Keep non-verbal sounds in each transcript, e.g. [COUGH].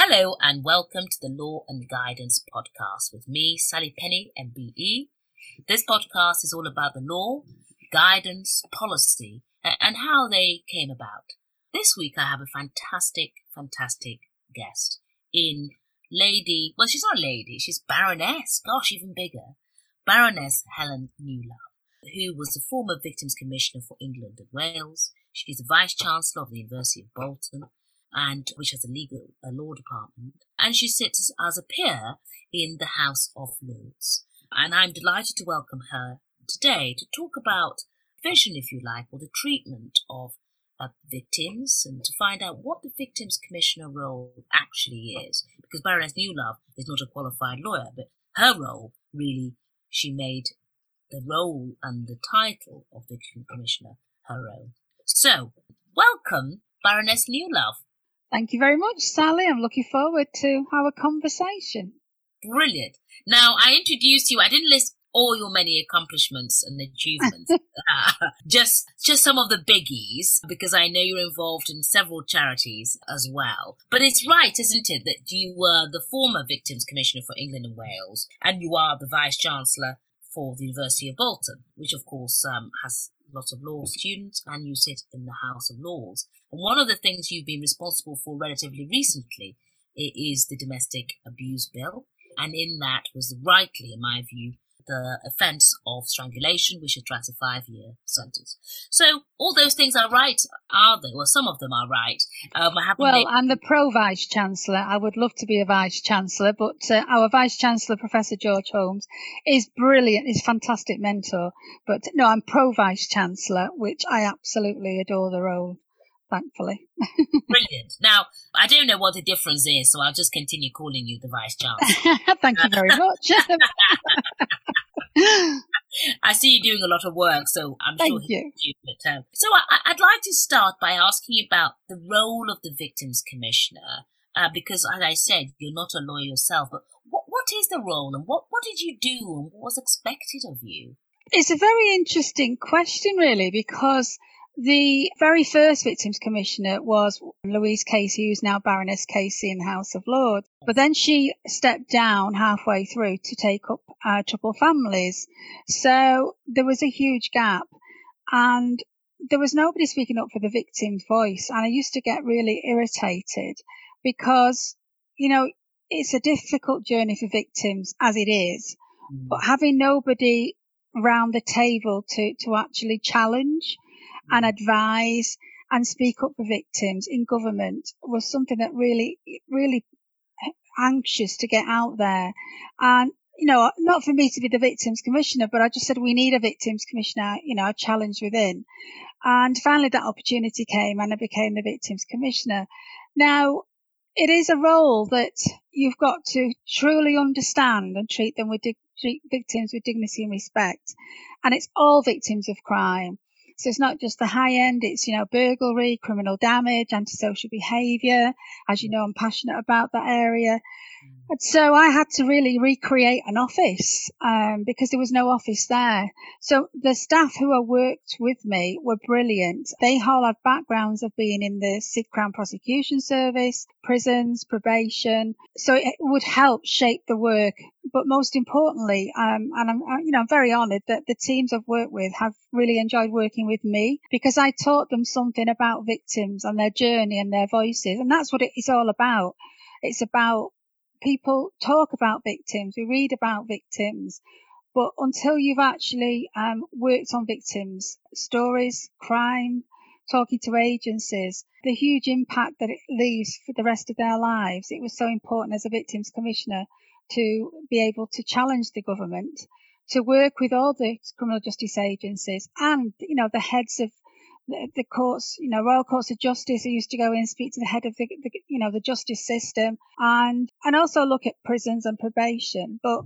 Hello and welcome to the Law and Guidance podcast with me, Sally Penny, MBE. This podcast is all about the law, guidance, policy, and how they came about. This week I have a fantastic, fantastic guest in Lady, well, she's not a lady, she's Baroness, gosh, even bigger. Baroness Helen Newlove, who was the former Victims Commissioner for England and Wales. She's the Vice Chancellor of the University of Bolton, and which has a legal a law department, and she sits as a peer in the House of Lords. And I'm delighted to welcome her today to talk about vision, if you like, or the treatment of uh, victims, and to find out what the Victims Commissioner role actually is. Because Baroness Newlove is not a qualified lawyer, but her role really, she made the role and the title of Victims Commissioner her own. So, welcome, Baroness Newlove. Thank you very much, Sally. I'm looking forward to our conversation. Brilliant. Now, I introduced you. I didn't list all your many accomplishments and achievements. [LAUGHS] [LAUGHS] just, just some of the biggies, because I know you're involved in several charities as well. But it's right, isn't it, that you were the former Victims Commissioner for England and Wales, and you are the Vice Chancellor for the University of Bolton, which of course um, has lots of law students, and you sit in the House of Lords. And one of the things you've been responsible for relatively recently is the Domestic Abuse Bill. And in that was rightly, in my view, the offence of strangulation, which attracts a five year sentence. So all those things are right, are they? Well, some of them are right. Um, well, made- I'm the pro vice chancellor. I would love to be a vice chancellor, but uh, our vice chancellor, Professor George Holmes, is brilliant. He's a fantastic mentor. But no, I'm pro vice chancellor, which I absolutely adore the role thankfully. Brilliant. Now, I don't know what the difference is, so I'll just continue calling you the Vice Chancellor. [LAUGHS] Thank you very much. [LAUGHS] I see you doing a lot of work, so I'm Thank sure you. you. But, um, so I, would like to start by asking you about the role of the Victims Commissioner, uh, because as I said, you're not a lawyer yourself, but what, what is the role and what, what did you do and what was expected of you? It's a very interesting question, really, because the very first Victims Commissioner was Louise Casey, who's now Baroness Casey in the House of Lords. But then she stepped down halfway through to take up uh, Families. So there was a huge gap. And there was nobody speaking up for the victim's voice. And I used to get really irritated because, you know, it's a difficult journey for victims as it is. Mm. But having nobody around the table to, to actually challenge and advise and speak up for victims in government was something that really, really anxious to get out there. And, you know, not for me to be the victims commissioner, but I just said we need a victims commissioner, you know, a challenge within. And finally that opportunity came and I became the victims commissioner. Now, it is a role that you've got to truly understand and treat them with treat victims with dignity and respect. And it's all victims of crime. So it's not just the high end, it's, you know, burglary, criminal damage, antisocial behaviour. As you know, I'm passionate about that area. So I had to really recreate an office um, because there was no office there. So the staff who had worked with me were brilliant. They all had backgrounds of being in the Crown Prosecution Service, prisons, probation. So it would help shape the work. But most importantly, um, and I'm you know I'm very honoured that the teams I've worked with have really enjoyed working with me because I taught them something about victims and their journey and their voices, and that's what it is all about. It's about people talk about victims, we read about victims, but until you've actually um, worked on victims' stories, crime, talking to agencies, the huge impact that it leaves for the rest of their lives, it was so important as a victims commissioner to be able to challenge the government, to work with all the criminal justice agencies and, you know, the heads of the, the, courts, you know, Royal Courts of Justice. I used to go in and speak to the head of the, the, you know, the justice system and, and also look at prisons and probation. But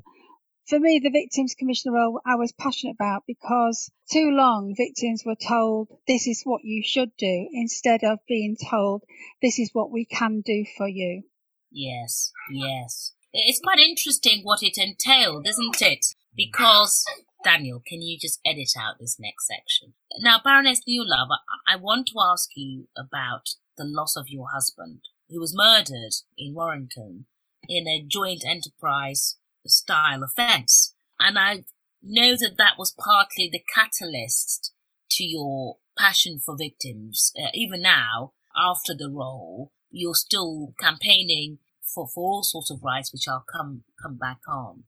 for me, the victims commissioner role I was passionate about because too long victims were told this is what you should do instead of being told this is what we can do for you. Yes, yes. It's quite interesting what it entailed, isn't it? Because Daniel, can you just edit out this next section? Now, Baroness Newlove, I, want to ask you about the loss of your husband, who was murdered in Warrington in a joint enterprise style offence. And I know that that was partly the catalyst to your passion for victims. Uh, even now, after the role, you're still campaigning for, for all sorts of rights, which I'll come come back on.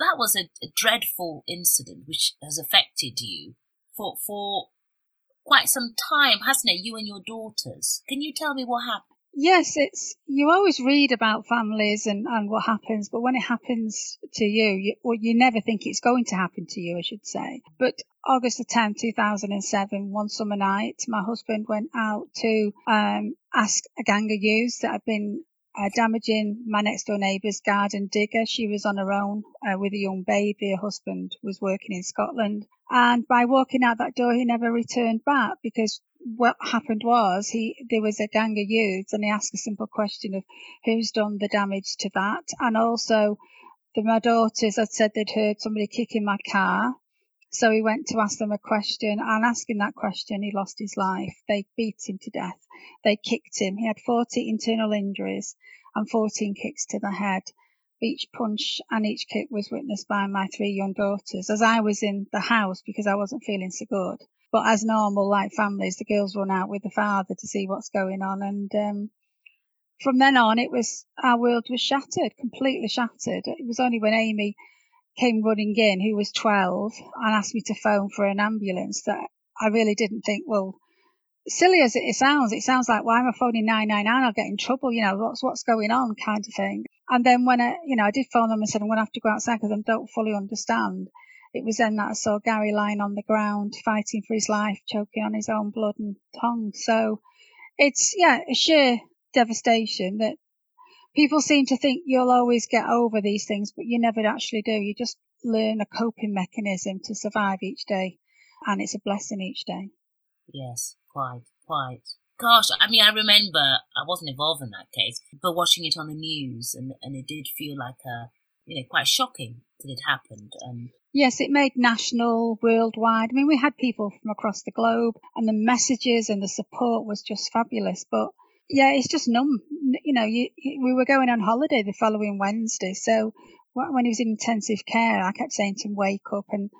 That was a, a dreadful incident which has affected you for for quite some time, hasn't it? You and your daughters. Can you tell me what happened? Yes, it's you always read about families and, and what happens, but when it happens to you, you, well, you never think it's going to happen to you, I should say. But August the 10th, 2007, one summer night, my husband went out to um, ask a gang of youths that had been uh, damaging my next door neighbour's garden digger. She was on her own uh, with a young baby. Her husband was working in Scotland. And by walking out that door, he never returned back because what happened was he there was a gang of youths and he asked a simple question of who's done the damage to that and also the, my daughters had said they'd heard somebody kicking my car so he went to ask them a question and asking that question he lost his life they beat him to death they kicked him he had 40 internal injuries and 14 kicks to the head each punch and each kick was witnessed by my three young daughters as I was in the house because I wasn't feeling so good. But as normal, like families, the girls run out with the father to see what's going on. And um, from then on, it was our world was shattered, completely shattered. It was only when Amy came running in, who was 12, and asked me to phone for an ambulance that I really didn't think, well, silly as it sounds, it sounds like why am I phoning 999? I'll get in trouble. You know, what's what's going on, kind of thing. And then when I, you know, I did phone them and said I'm going to have to go outside because I don't fully understand. It was then that I saw Gary lying on the ground, fighting for his life, choking on his own blood and tongue. So it's, yeah, a sheer devastation that people seem to think you'll always get over these things, but you never actually do. You just learn a coping mechanism to survive each day, and it's a blessing each day. Yes, quite, quite. Gosh, I mean, I remember I wasn't involved in that case, but watching it on the news, and and it did feel like a, you know, quite shocking that it happened. And Yes, it made national, worldwide. I mean, we had people from across the globe, and the messages and the support was just fabulous. But yeah, it's just numb. You know, you, we were going on holiday the following Wednesday, so when he was in intensive care, I kept saying to him, "Wake up!" And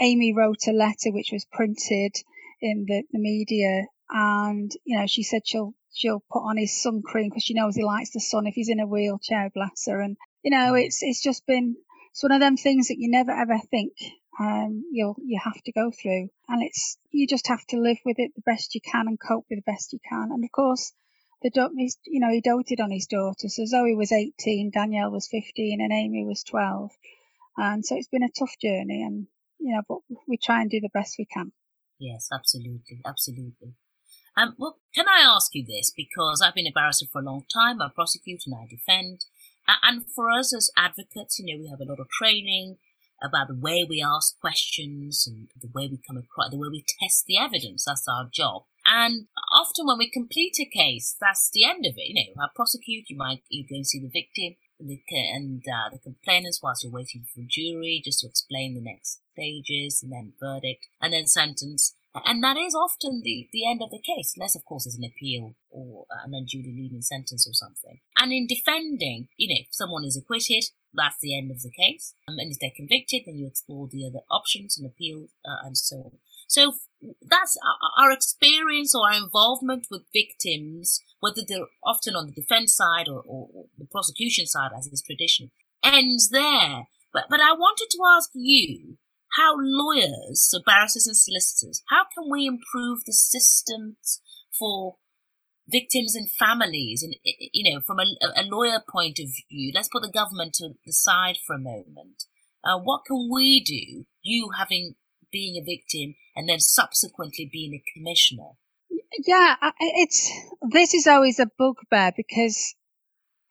Amy wrote a letter which was printed in the, the media, and you know, she said she'll she'll put on his sun cream because she knows he likes the sun if he's in a wheelchair, bless her. And you know, it's it's just been it's one of them things that you never ever think um, you'll you have to go through, and it's you just have to live with it the best you can and cope with the best you can. And of course, the you know he doted on his daughter. So Zoe was 18, Danielle was 15, and Amy was 12, and so it's been a tough journey. And you know, but we try and do the best we can. Yes, absolutely, absolutely. Um, well, can I ask you this? Because I've been a barrister for a long time. I prosecute and I defend. And for us as advocates, you know, we have a lot of training about the way we ask questions and the way we come across, the way we test the evidence. That's our job. And often when we complete a case, that's the end of it. You know, I prosecute, you might, you go and see the victim and the, and, uh, the complainants whilst you're waiting for a jury just to explain the next stages and then verdict and then sentence. And that is often the, the end of the case, unless, of course, there's an appeal or an unduly lenient sentence or something. And in defending, you know, if someone is acquitted, that's the end of the case. Um, and if they're convicted, then you explore the other options and appeal uh, and so on. So that's our, experience or our involvement with victims, whether they're often on the defense side or, or, or the prosecution side, as is tradition, ends there. But, but I wanted to ask you, how lawyers, so barristers and solicitors, how can we improve the systems for victims and families? And, you know, from a, a lawyer point of view, let's put the government to the side for a moment. Uh, what can we do, you having being a victim and then subsequently being a commissioner? Yeah, it's this is always a bugbear because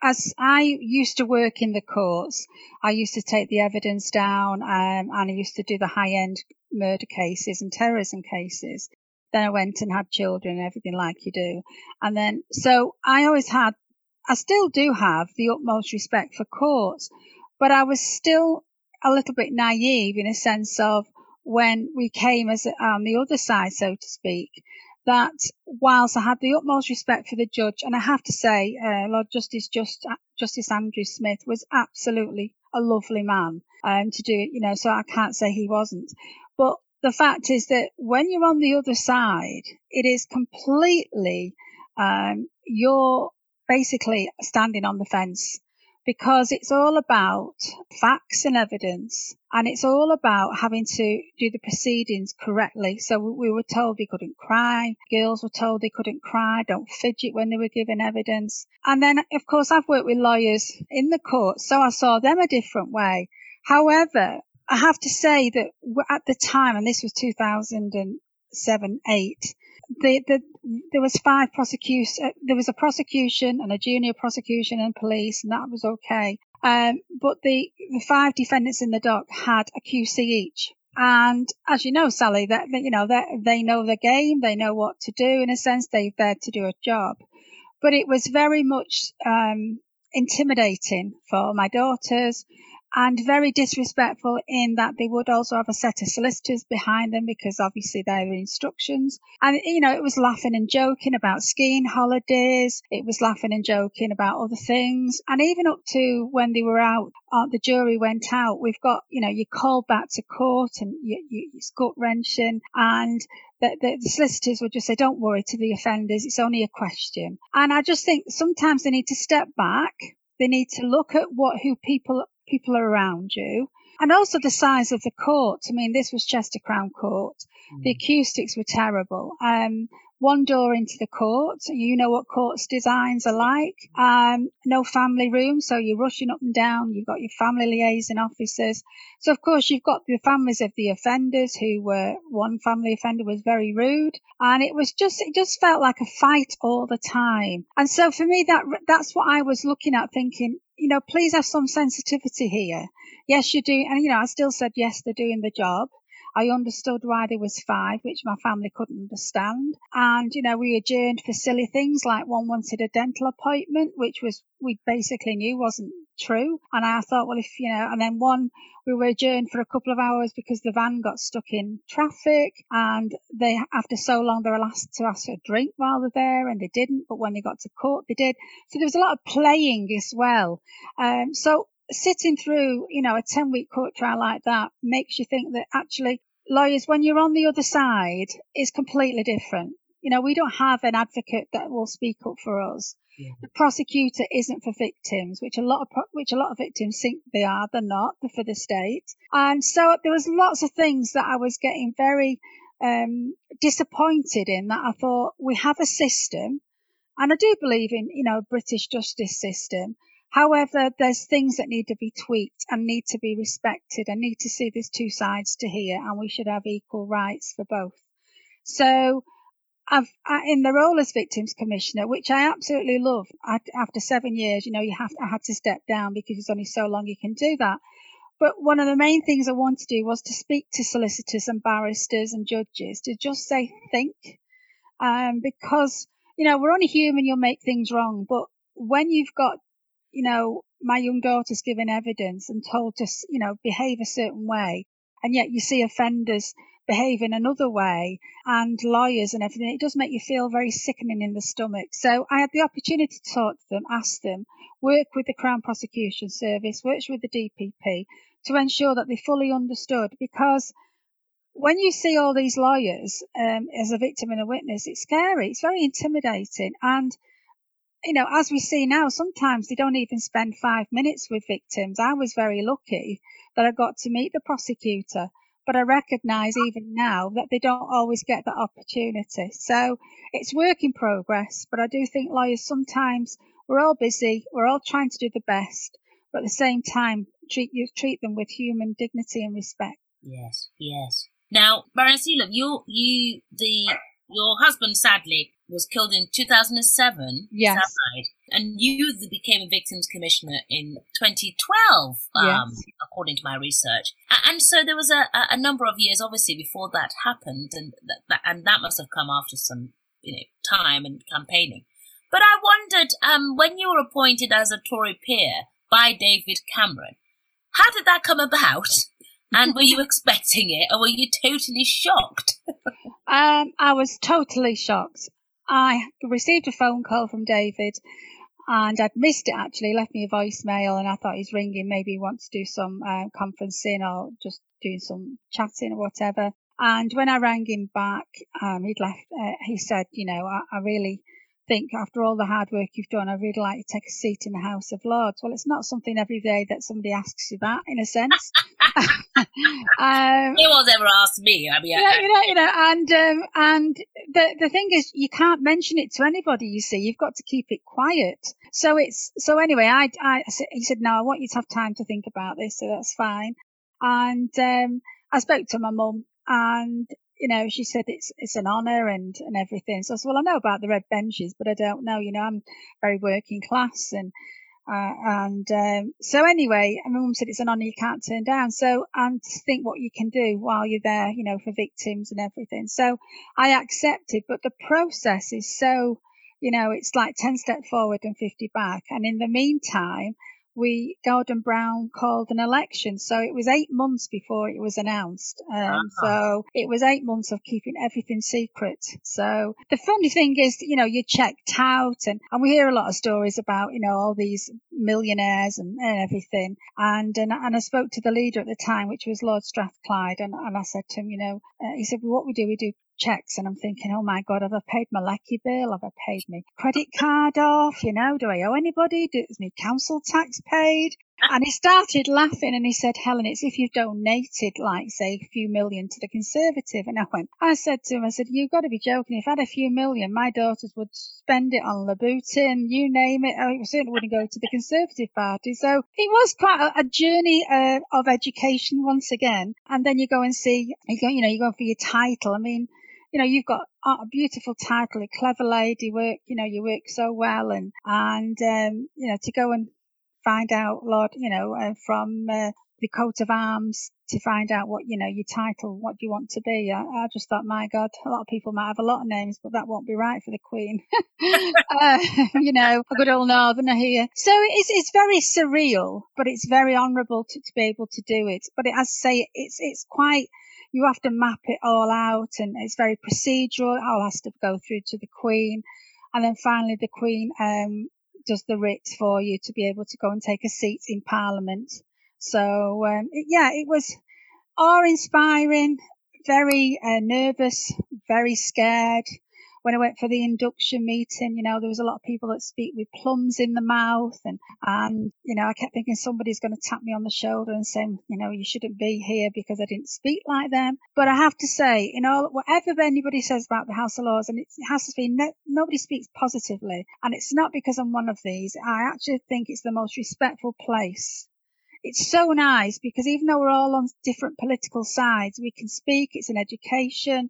as I used to work in the courts, I used to take the evidence down um, and I used to do the high end murder cases and terrorism cases. Then I went and had children and everything like you do. And then, so I always had, I still do have the utmost respect for courts, but I was still a little bit naive in a sense of when we came as on um, the other side, so to speak, that whilst I had the utmost respect for the judge, and I have to say, uh, Lord Justice Just, Justice Andrew Smith was absolutely a lovely man um, to do it, you know, so I can't say he wasn't. But the fact is that when you're on the other side, it is completely, um, you're basically standing on the fence because it's all about facts and evidence and it's all about having to do the proceedings correctly. So we were told we couldn't cry. Girls were told they couldn't cry. Don't fidget when they were given evidence. And then, of course, I've worked with lawyers in the court, so I saw them a different way. However, I have to say that at the time, and this was 2007, 8, the, the, there was five prosecution. Uh, there was a prosecution and a junior prosecution and police, and that was okay. Um, but the, the five defendants in the dock had a QC each. And as you know, Sally, that, you know they know the game, they know what to do. In a sense, they're there to do a job. But it was very much um, intimidating for my daughters and very disrespectful in that they would also have a set of solicitors behind them because obviously they were instructions. And, you know, it was laughing and joking about skiing holidays. It was laughing and joking about other things. And even up to when they were out, uh, the jury went out, we've got, you know, you call back to court and you, you, it's gut wrenching and the, the, the, solicitors would just say, don't worry to the offenders. It's only a question. And I just think sometimes they need to step back. They need to look at what, who people people are around you. And also the size of the court. I mean, this was Chester Crown Court. Mm. The acoustics were terrible. Um, one door into the court. You know what courts designs are like. Um, no family room, so you're rushing up and down. You've got your family liaison officers. So of course you've got the families of the offenders who were one family offender was very rude, and it was just it just felt like a fight all the time. And so for me that that's what I was looking at, thinking you know, please have some sensitivity here. Yes, you do. and you know, I still said yes, they're doing the job. I understood why there was five, which my family couldn't understand. And, you know, we adjourned for silly things like one wanted a dental appointment, which was, we basically knew wasn't true. And I thought, well, if, you know, and then one, we were adjourned for a couple of hours because the van got stuck in traffic and they, after so long, they were asked to ask for a drink while they're there and they didn't. But when they got to court, they did. So there was a lot of playing as well. Um, so sitting through, you know, a 10 week court trial like that makes you think that actually lawyers, when you're on the other side, is completely different. You know, we don't have an advocate that will speak up for us. The prosecutor isn't for victims, which a lot of which a lot of victims think they are. They're not. They're for the state. And so there was lots of things that I was getting very um, disappointed in. That I thought we have a system, and I do believe in you know British justice system. However, there's things that need to be tweaked and need to be respected and need to see there's two sides to here and we should have equal rights for both. So I've, I, in the role as victims commissioner, which I absolutely love, I, after seven years, you know, you have, I had to step down because it's only so long you can do that. But one of the main things I wanted to do was to speak to solicitors and barristers and judges to just say, think, um, because, you know, we're only human, you'll make things wrong. But when you've got you know, my young daughter's given evidence and told to, you know, behave a certain way, and yet you see offenders behave in another way and lawyers and everything, it does make you feel very sickening in the stomach. So I had the opportunity to talk to them, ask them, work with the Crown Prosecution Service, work with the DPP to ensure that they fully understood because when you see all these lawyers um, as a victim and a witness, it's scary. It's very intimidating. And you know, as we see now, sometimes they don't even spend five minutes with victims. I was very lucky that I got to meet the prosecutor, but I recognise even now that they don't always get that opportunity. So it's work in progress, but I do think lawyers sometimes we're all busy, we're all trying to do the best, but at the same time treat you treat them with human dignity and respect. Yes, yes. Now, Baroness Newlove, you you the your husband sadly was killed in 2007. Yes. And you became a victims commissioner in 2012, um, yes. according to my research. And so there was a, a number of years, obviously, before that happened, and that, and that must have come after some, you know, time and campaigning. But I wondered, um, when you were appointed as a Tory peer by David Cameron, how did that come about? [LAUGHS] And were you expecting it or were you totally shocked? [LAUGHS] um, I was totally shocked. I received a phone call from David and I'd missed it actually, left me a voicemail and I thought he's ringing, maybe he wants to do some uh, conferencing or just doing some chatting or whatever. And when I rang him back, um, he'd left, uh, he said, you know, I, I really think after all the hard work you've done, I'd really like to take a seat in the House of Lords. Well, it's not something every day that somebody asks you that, in a sense. [LAUGHS] um, no one's ever asked me. I mean, yeah, I, you know, you know, and um, and the the thing is, you can't mention it to anybody. You see, you've got to keep it quiet. So it's so anyway. I, I he said, no, I want you to have time to think about this, so that's fine. And um, I spoke to my mum, and you know, she said it's it's an honour and and everything. So I said, well, I know about the red benches, but I don't know. You know, I'm very working class, and uh, and um, so anyway, my mum said it's an honour you can't turn down. So and think what you can do while you're there, you know, for victims and everything. So I accepted, but the process is so, you know, it's like ten step forward and fifty back. And in the meantime, we Gordon Brown called an election. So it was eight months before it was announced. Um, uh-huh. So it was eight months of keeping everything secret. So the funny thing is, you know, you're checked out and, and we hear a lot of stories about, you know, all these millionaires and, and everything. And, and, and I spoke to the leader at the time, which was Lord Strathclyde. And, and I said to him, you know, uh, he said, well, what we do, we do checks and I'm thinking, oh my God, have I paid my lucky bill? Have I paid my credit card off? You know, do I owe anybody? Is my council tax paid? And he started laughing and he said, Helen, it's if you've donated, like, say, a few million to the Conservative. And I went, I said to him, I said, you've got to be joking. If I had a few million, my daughters would spend it on Louboutin, you name it. I certainly wouldn't go to the Conservative Party. So it was quite a, a journey uh, of education once again. And then you go and see, you go, you know, you go for your title. I mean, you know, you've got a beautiful title, a clever lady work, you know, you work so well and, and, um, you know, to go and find out, Lord, you know, uh, from, uh, the coat of arms to find out what, you know, your title, what you want to be? I, I, just thought, my God, a lot of people might have a lot of names, but that won't be right for the Queen. [LAUGHS] uh, [LAUGHS] you know, a good old Northerner here. So it's, it's very surreal, but it's very honourable to, to be able to do it. But it, as I say, it's, it's quite, you have to map it all out and it's very procedural. It all has to go through to the Queen. And then finally the Queen um, does the writ for you to be able to go and take a seat in Parliament. So, um, it, yeah, it was awe inspiring, very uh, nervous, very scared when I went for the induction meeting, you know, there was a lot of people that speak with plums in the mouth and, and, you know, I kept thinking somebody's going to tap me on the shoulder and say, you know, you shouldn't be here because I didn't speak like them. But I have to say, you know, whatever anybody says about the House of Lords, and it has to be, no, nobody speaks positively. And it's not because I'm one of these. I actually think it's the most respectful place it's so nice because even though we're all on different political sides, we can speak. It's an education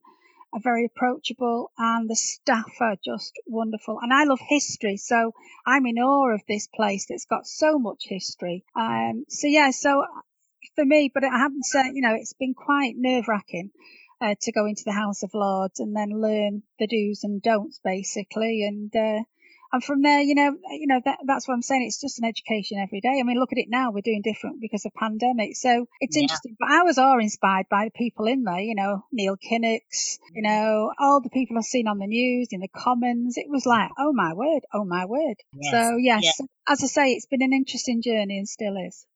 are very approachable and the staff are just wonderful. And I love history, so I'm in awe of this place that's got so much history. Um, so yeah, so for me, but I haven't said, you know, it's been quite nerve wracking. Uh, to go into the House of Lords and then learn the do's and don'ts basically and uh, and from there, you know, you know that that's what I'm saying. It's just an education every day. I mean, look at it now; we're doing different because of pandemic. So it's yeah. interesting. But ours are inspired by the people in there. You know, Neil Kinnock's. You know, all the people I've seen on the news in the Commons. It was like, oh my word, oh my word. Yes. So yes, yes, as I say, it's been an interesting journey and still is.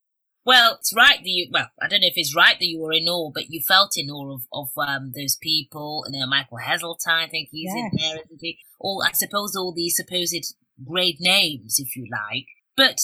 Well, it's right that you, well, I don't know if it's right that you were in awe, but you felt in awe of, of um, those people. You know, Michael Heseltine, I think he's yes. in there, isn't he? All, I suppose all these supposed great names, if you like. But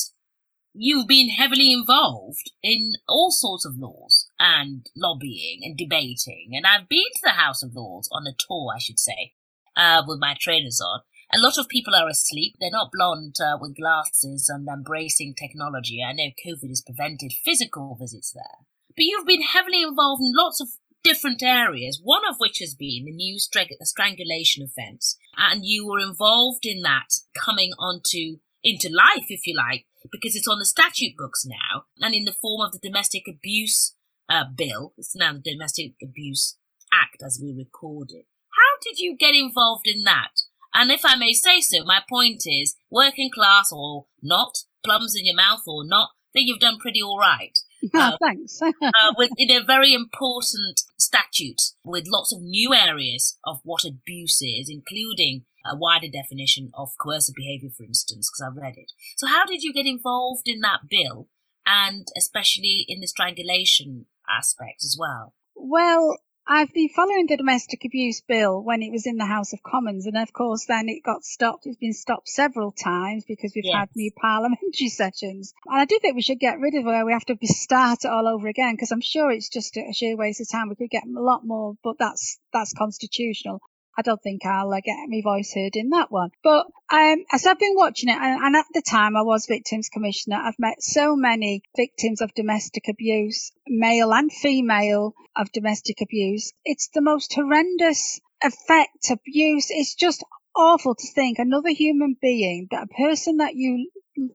you've been heavily involved in all sorts of laws and lobbying and debating. And I've been to the House of Lords on a tour, I should say, uh, with my trainers on. A lot of people are asleep. They're not blonde uh, with glasses and embracing technology. I know COVID has prevented physical visits there. But you've been heavily involved in lots of different areas, one of which has been the new strangulation offence. And you were involved in that coming onto into life, if you like, because it's on the statute books now and in the form of the domestic abuse uh, bill. It's now the Domestic Abuse Act as we record it. How did you get involved in that? And if I may say so, my point is, working class or not, plums in your mouth or not, I think you've done pretty all right. [LAUGHS] Uh, Thanks. [LAUGHS] uh, with in a very important statute with lots of new areas of what abuse is, including a wider definition of coercive behaviour, for instance, because I've read it. So, how did you get involved in that bill, and especially in the strangulation aspect as well? Well, I've been following the domestic abuse bill when it was in the House of Commons, and of course, then it got stopped. It's been stopped several times because we've yes. had new parliamentary [LAUGHS] sessions. And I do think we should get rid of where we have to start it all over again because I'm sure it's just a sheer waste of time. We could get a lot more, but that's that's constitutional. I don't think I'll uh, get my voice heard in that one. But um, as I've been watching it, and, and, at the time I was Victims Commissioner, I've met so many victims of domestic abuse, male and female, of domestic abuse. It's the most horrendous effect, abuse. It's just awful to think another human being, that a person that you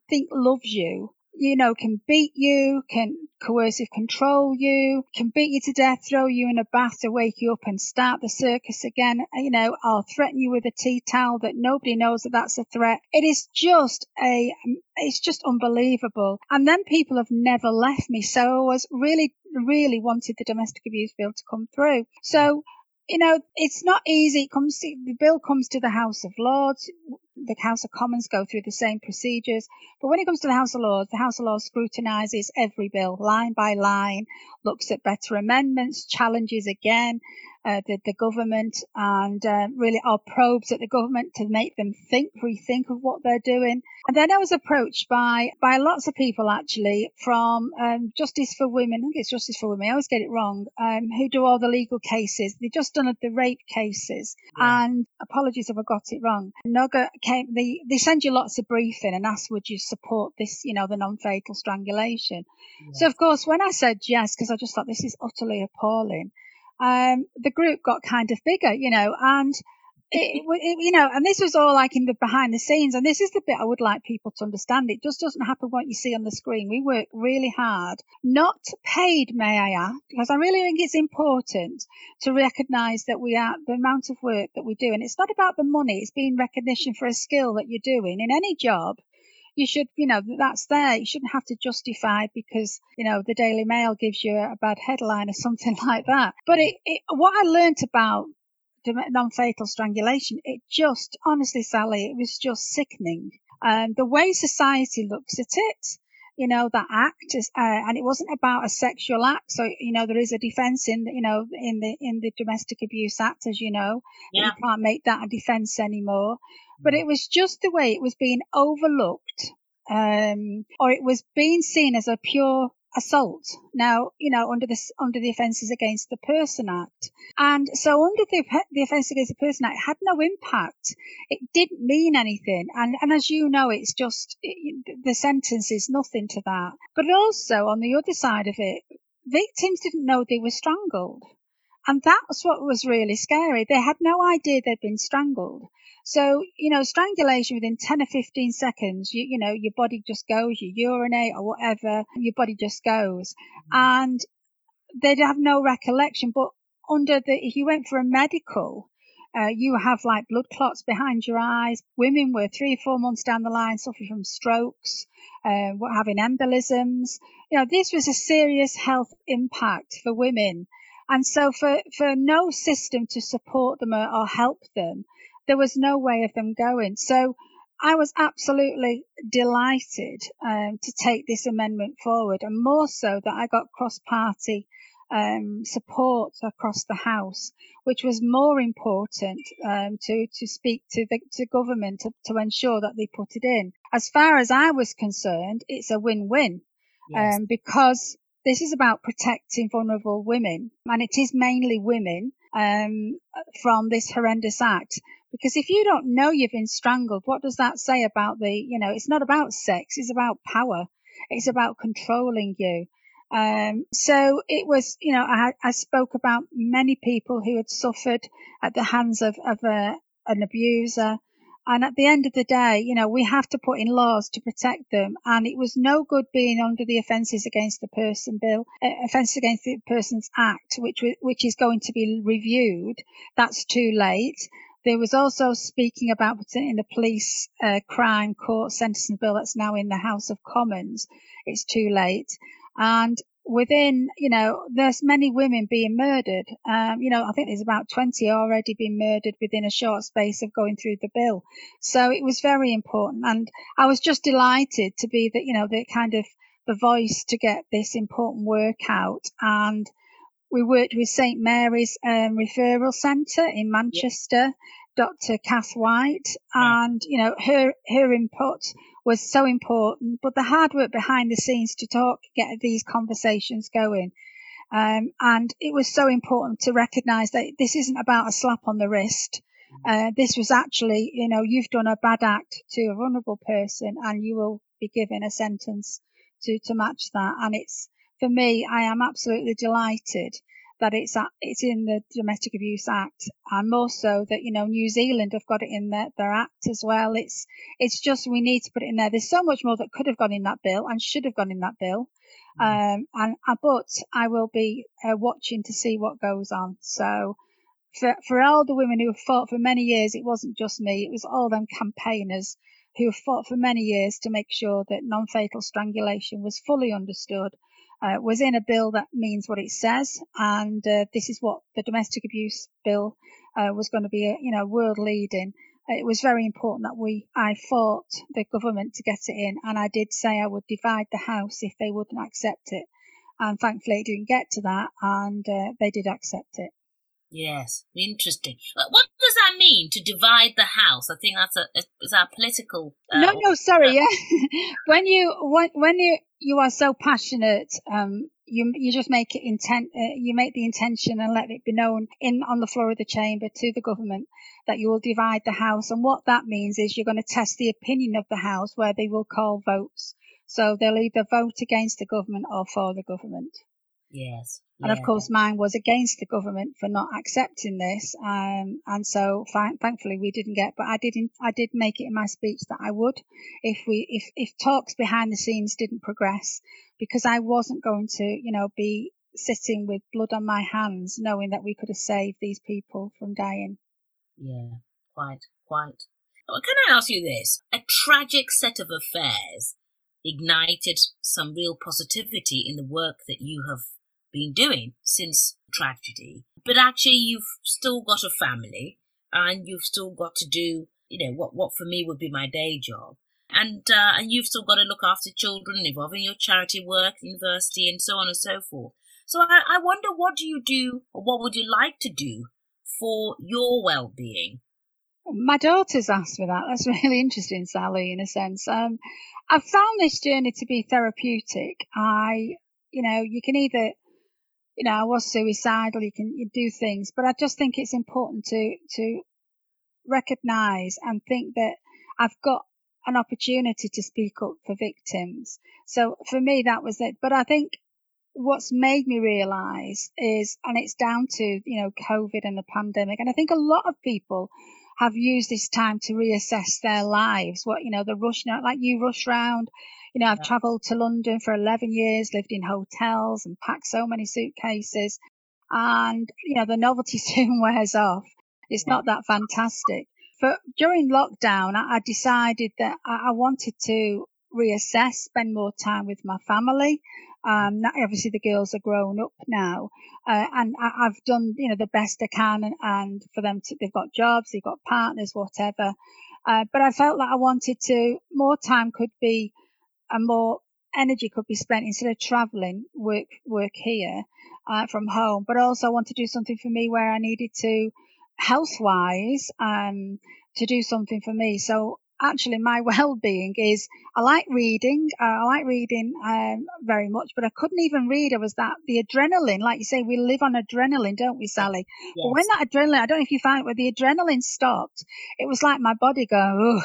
think loves you, you know, can beat you, can coercive control you, can beat you to death, throw you in a bath to wake you up and start the circus again, uh, you know, I'll threaten you with a tea towel that nobody knows that that's a threat. It is just a, um, it's just unbelievable. And then people have never left me. So I was really, really wanted the domestic abuse bill to come through. So you know, it's not easy. It comes to, the bill comes to the House of Lords. The House of Commons go through the same procedures. But when it comes to the House of Lords, the House of Lords scrutinises every bill line by line, looks at better amendments, challenges again uh, the, the government and uh, really our probes at the government to make them think, rethink of what they're doing. And then I was approached by by lots of people actually from um, Justice for Women. I think it's Justice for Women. I always get it wrong. Um, who do all the legal cases? They've just done the rape cases. Yeah. And apologies if I got it wrong. NOGA came. They they send you lots of briefing and ask would you support this? You know the non-fatal strangulation. Yeah. So of course when I said yes because I just thought this is utterly appalling um, the group got kind of bigger, you know, and it, [LAUGHS] it, you know, and this was all like in the behind the scenes. And this is the bit I would like people to understand. It just doesn't happen what you see on the screen. We work really hard, not paid, may I add, because I really think it's important to recognise that we are the amount of work that we do. And it's not about the money. It's being recognition for a skill that you're doing in any job you should, you know, that's there. You shouldn't have to justify because, you know, the Daily Mail gives you a bad headline or [LAUGHS] something like that. But it, it what I learned about non-fatal strangulation, it just, honestly, Sally, it was just sickening. Um, the way society looks at it, you know, that act is, uh, and it wasn't about a sexual act. So, you know, there is a defense in, the, you know, in the, in the Domestic Abuse Act, as you know. Yeah. You can't make that a defense anymore. But it was just the way it was being overlooked, um, or it was being seen as a pure assault. Now, you know, under the under the Offences Against the Person Act, and so under the the Offences Against the Person Act, it had no impact. It didn't mean anything, and and as you know, it's just it, the sentence is nothing to that. But also on the other side of it, victims didn't know they were strangled. And that was what was really scary. They had no idea they'd been strangled. So, you know, strangulation within 10 or 15 seconds, you, you know, your body just goes, you urinate or whatever, your body just goes. And they'd have no recollection. But under the, if you went for a medical, uh, you have like blood clots behind your eyes. Women were three or four months down the line suffering from strokes, uh, having embolisms. You know, this was a serious health impact for women. And so for, for no system to support them or, or help them, there was no way of them going. So I was absolutely delighted um, to take this amendment forward, and more so that I got cross party um, support across the House, which was more important um, to to speak to the to government to, to, ensure that they put it in. As far as I was concerned, it's a win-win yes. um, because this is about protecting vulnerable women, and it is mainly women um, from this horrendous act. Because if you don't know you've been strangled, what does that say about the, you know, it's not about sex, it's about power. It's about controlling you. Um, so it was, you know, I, I, spoke about many people who had suffered at the hands of, of a, an abuser. And at the end of the day, you know, we have to put in laws to protect them. And it was no good being under the Offences Against the Person Bill, uh, Offences Against the Persons Act, which which is going to be reviewed. That's too late. There was also speaking about putting in the police uh, crime court sentencing bill that's now in the House of Commons. It's too late. And within, you know, there's many women being murdered. Um, you know, I think there's about 20 already been murdered within a short space of going through the bill. So it was very important. And I was just delighted to be that, you know, the kind of the voice to get this important work out. And we worked with St Mary's um, Referral Centre in Manchester, Dr. Kath White, and you know her her input was so important. But the hard work behind the scenes to talk, get these conversations going, um, and it was so important to recognise that this isn't about a slap on the wrist. Uh, this was actually, you know, you've done a bad act to a vulnerable person, and you will be given a sentence to to match that. And it's for me, I am absolutely delighted that it's at, it's in the Domestic Abuse Act, and more so that you know New Zealand have got it in their, their act as well. It's it's just we need to put it in there. There's so much more that could have gone in that bill and should have gone in that bill. Mm. Um, and uh, but I will be uh, watching to see what goes on. So for for all the women who have fought for many years, it wasn't just me; it was all them campaigners who have fought for many years to make sure that non-fatal strangulation was fully understood uh, was in a bill that means what it says, and uh, this is what the domestic abuse bill uh, was going to be, you know, world leading. It was very important that we, I fought the government to get it in, and I did say I would divide the house if they wouldn't accept it, and thankfully it didn't get to that, and uh, they did accept it. Yes, interesting. What does that mean to divide the house? I think that's a is our political. Uh, no, no, sorry. Yeah, [LAUGHS] when you when when you you are so passionate, um, you you just make it intent. Uh, you make the intention and let it be known in on the floor of the chamber to the government that you will divide the house. And what that means is you're going to test the opinion of the house, where they will call votes. So they'll either vote against the government or for the government. Yes. And of course, mine was against the government for not accepting this. Um, and so, thankfully, we didn't get. But I did. In, I did make it in my speech that I would, if we, if if talks behind the scenes didn't progress, because I wasn't going to, you know, be sitting with blood on my hands, knowing that we could have saved these people from dying. Yeah, quite, quite. Well, can I ask you this? A tragic set of affairs ignited some real positivity in the work that you have been doing since tragedy. But actually, you've still got a family and you've still got to do, you know, what, what for me would be my day job. And, uh, and you've still got to look after children, involving your charity work, university, and so on and so forth. So I, I wonder what do you do, or what would you like to do for your well-being? My daughter's asked for that. That's [LAUGHS] really interesting, Sally, in a sense. Um, I've found this journey to be therapeutic. I, you know, you can either you know, I was suicidal. You can you do things, but I just think it's important to to recognize and think that I've got an opportunity to speak up for victims. So for me, that was it. But I think what's made me realize is, and it's down to, you know, COVID and the pandemic. And I think a lot of people have used this time to reassess their lives. What, you know, the rush, you know, like you rush round you know, I've travelled to London for 11 years, lived in hotels and packed so many suitcases. And, you know, the novelty [LAUGHS] soon wears off. It's not that fantastic. But during lockdown, I, decided that I, wanted to reassess, spend more time with my family. Um, obviously the girls are grown up now, uh, and I, have done you know the best I can, and, and for them to, they've got jobs, they've got partners, whatever. Uh, but I felt like I wanted to more time could be and more energy could be spent instead of traveling work work here uh, from home. But also I want to do something for me where I needed to health wise um, to do something for me. So actually my [LAUGHS] well-being is I like reading uh, I like reading um, very much but I couldn't even read. I was that the adrenaline like you say we live on adrenaline don't we Sally? Yes. but when that adrenaline I don't know if you find it when the adrenaline stopped it was like my body go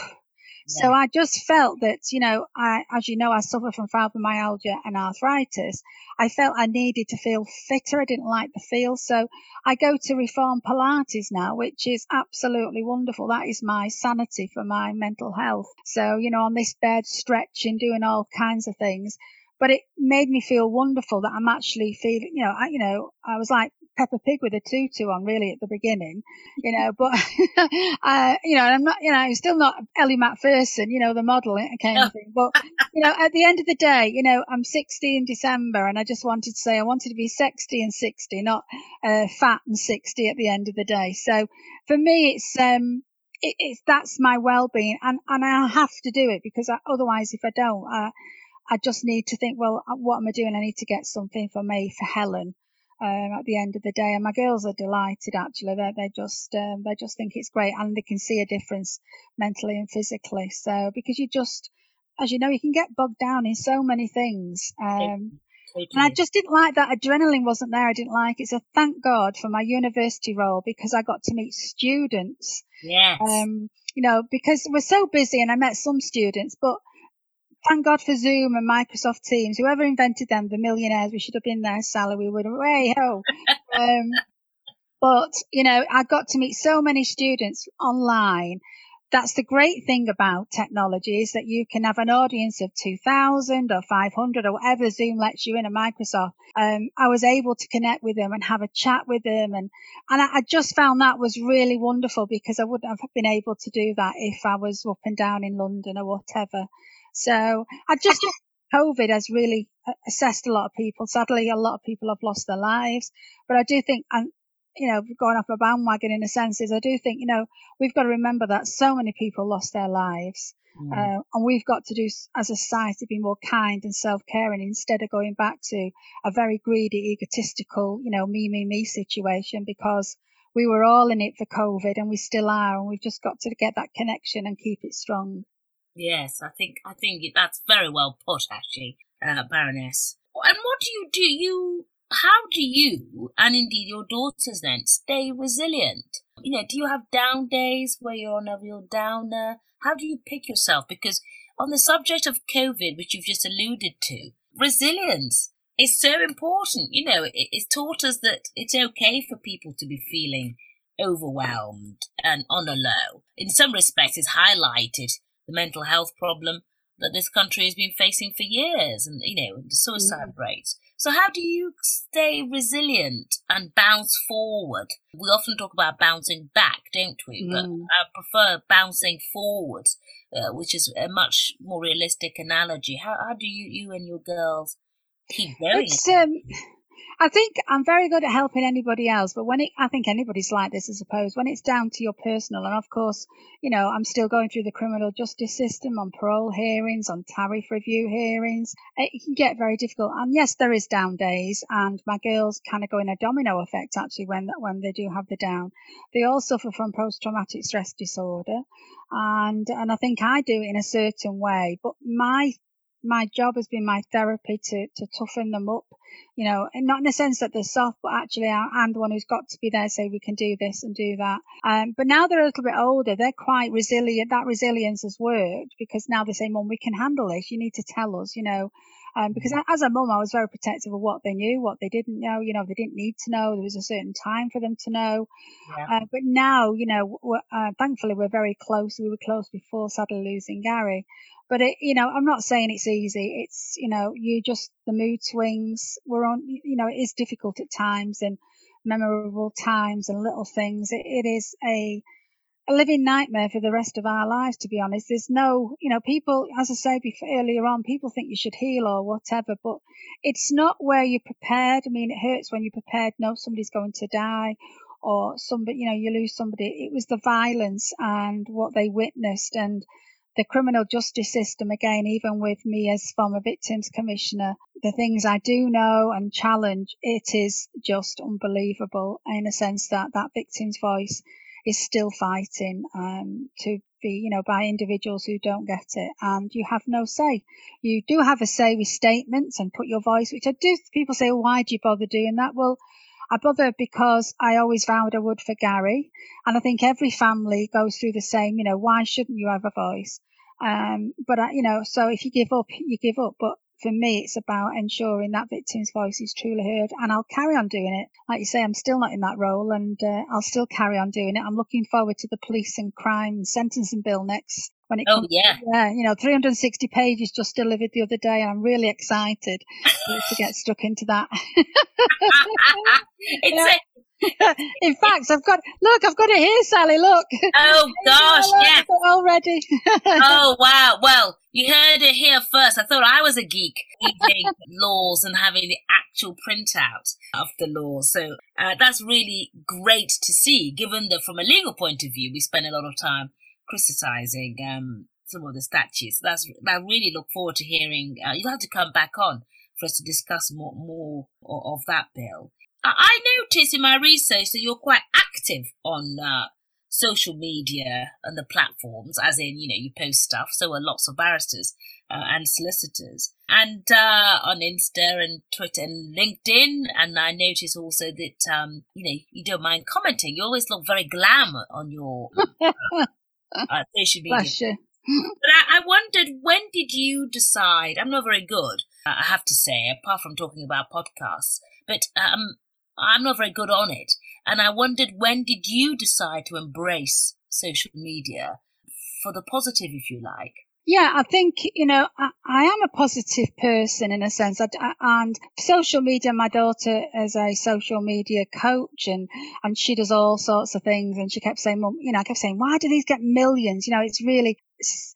so I just felt that, you know, I, as you know, I suffer from fibromyalgia and arthritis. I felt I needed to feel fitter. I didn't like the feel. So I go to Reform Pilates now, which is absolutely wonderful. That is my sanity for my mental health. So, you know, on this bed, stretching, doing all kinds of things. But it made me feel wonderful that I'm actually feeling, you know, I, you know, I was like Peppa Pig with a tutu on really at the beginning, you know, but, [LAUGHS] uh, you know, I'm not, you know, I'm still not Ellie Macpherson, you know, the model kind of thing. But, you know, at the end of the day, you know, I'm 60 in December and I just wanted to say I wanted to be sexy and 60, not uh, fat and 60 at the end of the day. So for me, it's, um, it, it's, that's my well-being and, and I have to do it because I, otherwise if I don't, I, I just need to think, well, uh, what am I doing? I need to get something for me, for Helen um, at the end of the day. And my girls are delighted actually. They they just um, they just think it's great and they can see a difference mentally and physically. So because you just as you know, you can get bogged down in so many things. Um, totally. And I just didn't like that adrenaline wasn't there. I didn't like it. So thank God for my university role because I got to meet students. Yes. Um, you know, because we're so busy and I met some students, but thank God for Zoom and Microsoft Teams. Whoever invented them, the millionaires, we should have been there, Sally. We would have, way ho. [LAUGHS] um, but, you know, I got to meet so many students online. That's the great thing about technology is that you can have an audience of 2000 or 500 or whatever Zoom lets you in a Microsoft. Um, I was able to connect with them and have a chat with them. And, and I, I just found that was really wonderful because I wouldn't have been able to do that if I was up and down in London or whatever. So I just COVID has really assessed a lot of people. Sadly, a lot of people have lost their lives, but I do think, and you know, going off a bandwagon in a sense is I do think, you know, we've got to remember that so many people lost their lives. Mm. Uh, and we've got to do, as a society, be more kind and self-caring instead of going back to a very greedy, egotistical, you know, me, me, me situation because we were all in it for COVID and we still are. And we've just got to get that connection and keep it strong. Yes, I think I think that's very well put, actually, uh, Baroness. And what do you do? You how do you and indeed your daughters then stay resilient? You know, do you have down days where you're on a real downer? How do you pick yourself? Because on the subject of COVID, which you've just alluded to, resilience is so important. You know, it, it's taught us that it's okay for people to be feeling overwhelmed and on a low. In some respects, it's highlighted the mental health problem that this country has been facing for years and, you know, the suicide mm. rates. So how do you stay resilient and bounce forward? We often talk about bouncing back, don't we? Mm. But I prefer bouncing forward, uh, which is a much more realistic analogy. How, how do you, you and your girls keep going? It's, um, I think I'm very good at helping anybody else, but when it, I think anybody's like this, I suppose, when it's down to your personal, and of course, you know, I'm still going through the criminal justice system on parole hearings, on tariff review hearings. It can get very difficult. And yes, there is down days, and my girls kind of go in a domino effect actually when when they do have the down. They all suffer from post-traumatic stress disorder, and and I think I do it in a certain way. But my my job has been my therapy to, to toughen them up, you know, and not in the sense that they're soft, but actually I'm the one who's got to be there, say we can do this and do that. Um, but now they're a little bit older, they're quite resilient. That resilience has worked because now they say, "Mom, we can handle this. You need to tell us, you know. Um, because as a mum, I was very protective of what they knew, what they didn't know. You know, they didn't need to know. There was a certain time for them to know. Yeah. Uh, but now, you know, uh, thankfully we're very close. We were close before sadly losing Gary. But it, you know, I'm not saying it's easy. It's, you know, you just, the mood swings. We're on, you know, it is difficult at times and memorable times and little things. it, it is a, a living nightmare for the rest of our lives, to be honest. There's no, you know, people, as I say before, earlier on, people think you should heal or whatever, but it's not where you're prepared. I mean, it hurts when you're prepared, know somebody's going to die or somebody, you know, you lose somebody. It was the violence and what they witnessed and the criminal justice system again, even with me as former victims commissioner, the things I do know and challenge, it is just unbelievable in a sense that that victim's voice is still fighting um, to be, you know, by individuals who don't get it, and you have no say. You do have a say with statements and put your voice, which I do. People say, well, "Why do you bother doing that?" Well, I bother because I always vowed I would for Gary, and I think every family goes through the same. You know, why shouldn't you have a voice? Um, but I, you know, so if you give up, you give up. But for me, it's about ensuring that victim's voice is truly heard, and I'll carry on doing it. Like you say, I'm still not in that role, and uh, I'll still carry on doing it. I'm looking forward to the police and crime sentencing bill next when it oh, comes. yeah. Yeah, you know, 360 pages just delivered the other day, and I'm really excited [LAUGHS] to get stuck into that. [LAUGHS] [LAUGHS] it's yeah. [LAUGHS] In fact, I've got look, I've got it here, Sally. Look. Oh [LAUGHS] gosh, yes. Already. [LAUGHS] oh wow. Well, you heard it here first. I thought I was a geek reading laws and having the actual printout of the laws. So uh, that's really great to see. Given that from a legal point of view, we spend a lot of time criticizing um, some of the statutes. That's I really look forward to hearing. Uh, you'll have to come back on for us to discuss more more of that bill. I noticed in my research that you're quite active on uh, social media and the platforms, as in, you know, you post stuff. So are lots of barristers uh, and solicitors. And uh, on Insta and Twitter and LinkedIn. And I notice also that, um, you know, you don't mind commenting. You always look very glam on your [LAUGHS] uh, social media. But I, I, wondered, when did you decide? I'm not very good, uh, I have to say, apart from talking about podcasts. But um, I'm not very good on it. And I wondered when did you decide to embrace social media for the positive, if you like? Yeah, I think, you know, I, I am a positive person in a sense. I, and social media, my daughter is a social media coach and, and she does all sorts of things. And she kept saying, Mum, you know, I kept saying, why do these get millions? You know, it's really,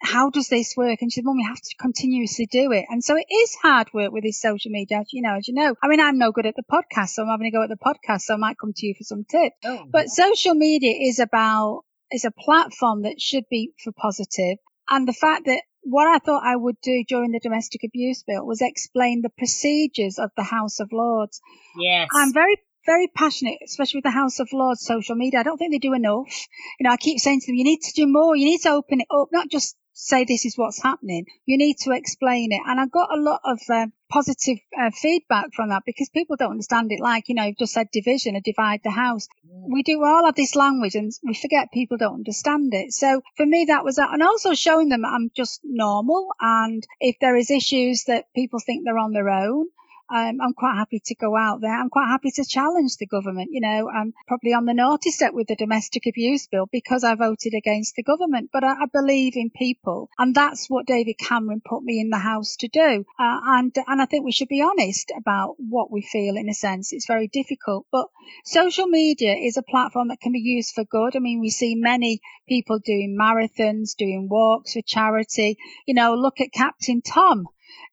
how does this work? And she said, Mum, we have to continuously do it. And so it is hard work with this social media, as you know, as you know. I mean, I'm no good at the podcast, so I'm having to go at the podcast, so I might come to you for some tips. Oh, but social media is about, is a platform that should be for positive. positive and the fact that what I thought I would do during the domestic abuse bill was explain the procedures of the House of Lords. Yes. I'm very very passionate, especially with the House of Lords social media. I don't think they do enough. You know, I keep saying to them, you need to do more. You need to open it up, not just say this is what's happening. You need to explain it. And I got a lot of uh, positive uh, feedback from that because people don't understand it. Like, you know, you've just said division, a divide the house. Mm. We do all of this language and we forget people don't understand it. So for me, that was that. And also showing them I'm just normal. And if there is issues that people think they're on their own, um, I'm quite happy to go out there. I'm quite happy to challenge the government. You know, I'm probably on the naughty step with the domestic abuse bill because I voted against the government, but I, I believe in people. And that's what David Cameron put me in the House to do. Uh, and, and I think we should be honest about what we feel in a sense. It's very difficult, but social media is a platform that can be used for good. I mean, we see many people doing marathons, doing walks for charity. You know, look at Captain Tom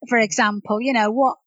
for example, you know, what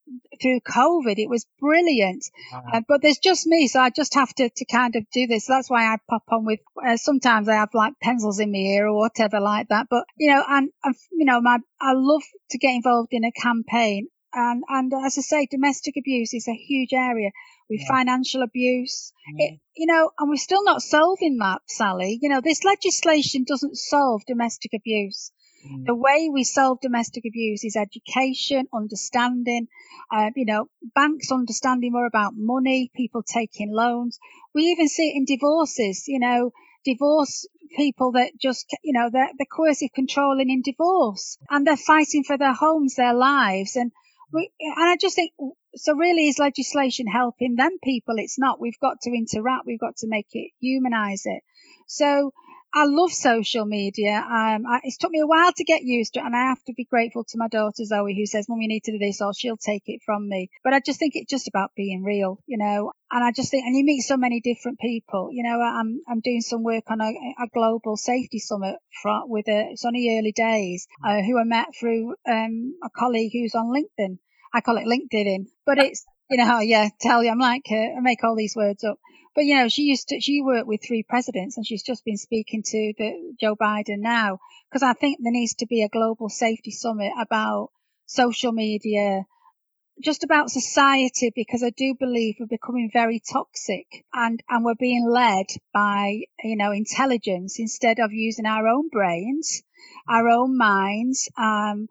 through COVID, it was brilliant. Uh, but there's just me, so I just have to, to kind of do this. That's why I pop on with, uh, sometimes I have like pencils in my ear or whatever like that. But, you know, and, and, you know, my, I love to get involved in a campaign. And, and as I say, domestic abuse is a huge area with yeah. financial abuse. Mm. It, you know, and we're still not solving that, Sally. You know, this legislation doesn't solve domestic abuse. Mm. The way we solve domestic abuse is education, understanding, uh, you know, banks understanding more about money, people taking loans. We even see it in divorces, you know, divorce people that just, you know, they're, they're coercive controlling in divorce and they're fighting for their homes, their lives. And we, and I just think, so really is legislation helping them people? It's not. We've got to interact. We've got to make it humanize it. So, I love social media. Um, I, it's took me a while to get used to it, and I have to be grateful to my daughter Zoe, who says, "Mum, you need to do this," or she'll take it from me. But I just think it's just about being real, you know. And I just think, and you meet so many different people. You know, I'm I'm doing some work on a, a global safety summit for, with a it's only early days, uh, who I met through um, a colleague who's on LinkedIn. I call it LinkedIn, but it's you know, yeah, tell you, I'm like, uh, I make all these words up. But you know, she used to she worked with three presidents, and she's just been speaking to the Joe Biden now because I think there needs to be a global safety summit about social media, just about society because I do believe we're becoming very toxic and, and we're being led by, you know, intelligence instead of using our own brains, our own minds, um,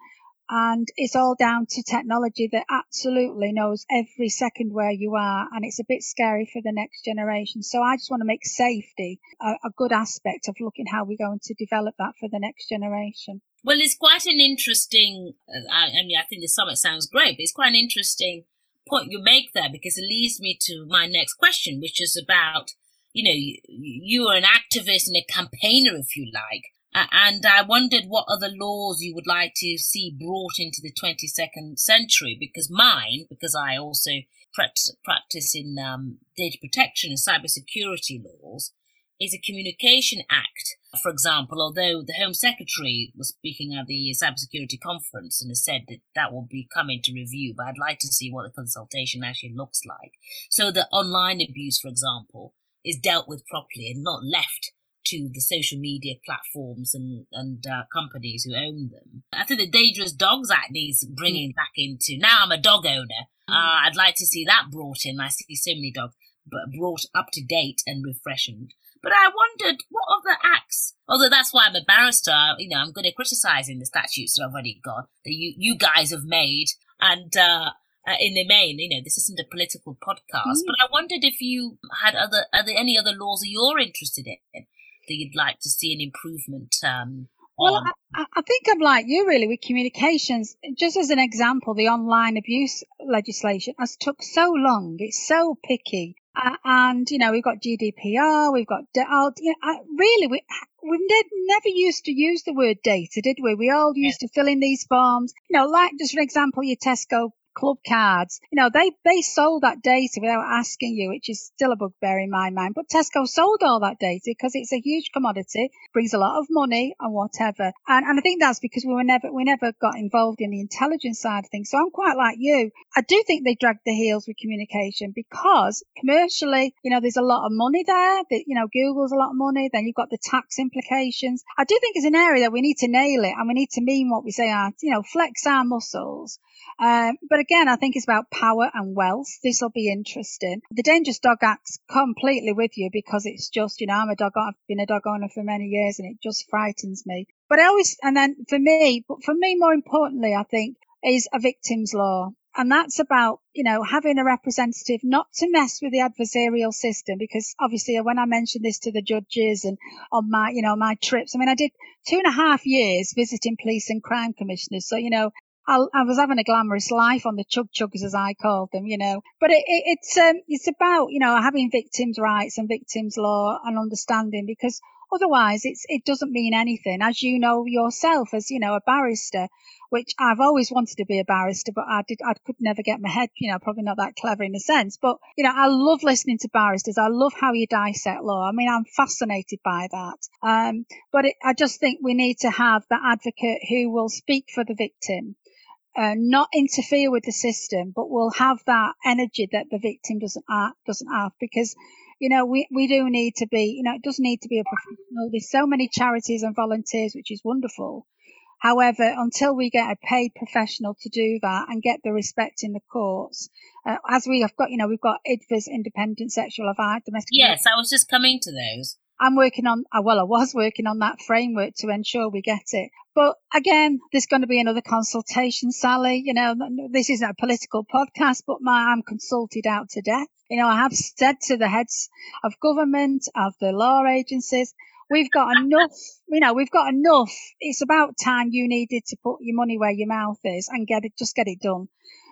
and it's all down to technology that absolutely knows every second where you are and it's a bit scary for the next generation so i just want to make safety a, a good aspect of looking how we're going to develop that for the next generation Well, it's quite an interesting. Uh, I, I mean, I think the summit sounds great, but it's quite an interesting point you make there because it leads me to my next question, which is about you know you, you are an activist and a campaigner, if you like, and I wondered what other laws you would like to see brought into the 22nd century because mine, because I also practice in um, data protection and cybersecurity laws, is a Communication Act. For example, although the Home Secretary was speaking at the cybersecurity conference and has said that that will be coming to review, but I'd like to see what the consultation actually looks like. So that online abuse, for example, is dealt with properly and not left to the social media platforms and and uh, companies who own them. I think the Dangerous Dogs Act needs bringing mm. back into. Now I'm a dog owner. Mm. Uh, I'd like to see that brought in. I see so many dogs, but brought up to date and refreshened. But I wondered what other acts, although that's why I'm a barrister, you know, I'm good at criticizing the statutes that I've already got, that you, you guys have made. And, uh, uh, in the main, you know, this isn't a political podcast, mm. but I wondered if you had other, are there any other laws that you're interested in that you'd like to see an improvement um, well, I, I, think I'm like you really with communications. Just as an example, the online abuse legislation has took so long. It's so picky. Uh, and you know we've got GDPR, we've got oh, you know, I, really we we never used to use the word data, did we? We all used yeah. to fill in these forms. You know, like just for example, your Tesco club cards. You know, they, they sold that data without asking you, which is still a bugbear in my mind. But Tesco sold all that data because it's a huge commodity, brings a lot of money and whatever. And, and I think that's because we were never, we never got involved in the intelligence side of things. So I'm quite like you. I do think they dragged the heels with communication because commercially, you know, there's a lot of money there. That, you know, Google's a lot of money. Then you've got the tax implications. I do think it's an area that we need to nail it and we need to mean what we say are, you know, flex our muscles. Um, but again, I think it's about power and wealth. This will be interesting. The Dangerous Dog Act's completely with you because it's just, you know, I'm a dog, I've been a dog owner for many years and it just frightens me. But I always, and then for me, but for me, more importantly, I think is a victim's law. And that's about, you know, having a representative not to mess with the adversarial system because obviously when I mentioned this to the judges and on my, you know, my trips, I mean, I did two and a half years visiting police and crime commissioners. So, you know, I, I, was having a glamorous life on the chug chugs, as I called them, you know. But it, it, it's um, it's about you know having victims' rights and victims' law and understanding because otherwise it's it doesn't mean anything. As you know yourself, as you know, a barrister, which I've always wanted to be a barrister, but I did I could never get my head, you know, probably not that clever in a sense. But you know, I love listening to barristers. I love how you dissect law. I mean, I'm fascinated by that. Um, but it, I just think we need to have that advocate who will speak for the victim uh, not interfere with the system, but will have that energy that the victim doesn't have, doesn't have because you know we, we do need to be you know it does need to be a professional. There's so many charities and volunteers which is wonderful. However until we get a paid professional to do that and get the respect in the courts uh, as we have got you know we've got IDVA's independent sexual advice domestic yes i was just coming to those. I'm working on, uh, well, I was working on that framework to ensure we get it. But again, there's going to be another consultation, Sally. You know, this isn't a political podcast, but my, I'm consulted out to death. You know, I have said to the heads of government, of the law agencies, we've got enough, [LAUGHS] you know, we've got enough. It's about time you needed to put your money where your mouth is and get it, just get it done.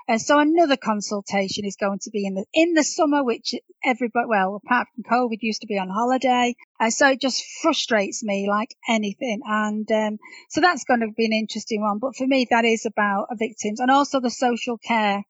Uh, so another consultation is going to be in the in the summer, which everybody, well, apart from COVID, used to be on holiday. Uh, so it just frustrates me like anything, and um, so that's going to be an interesting one. But for me, that is about victims and also the social care.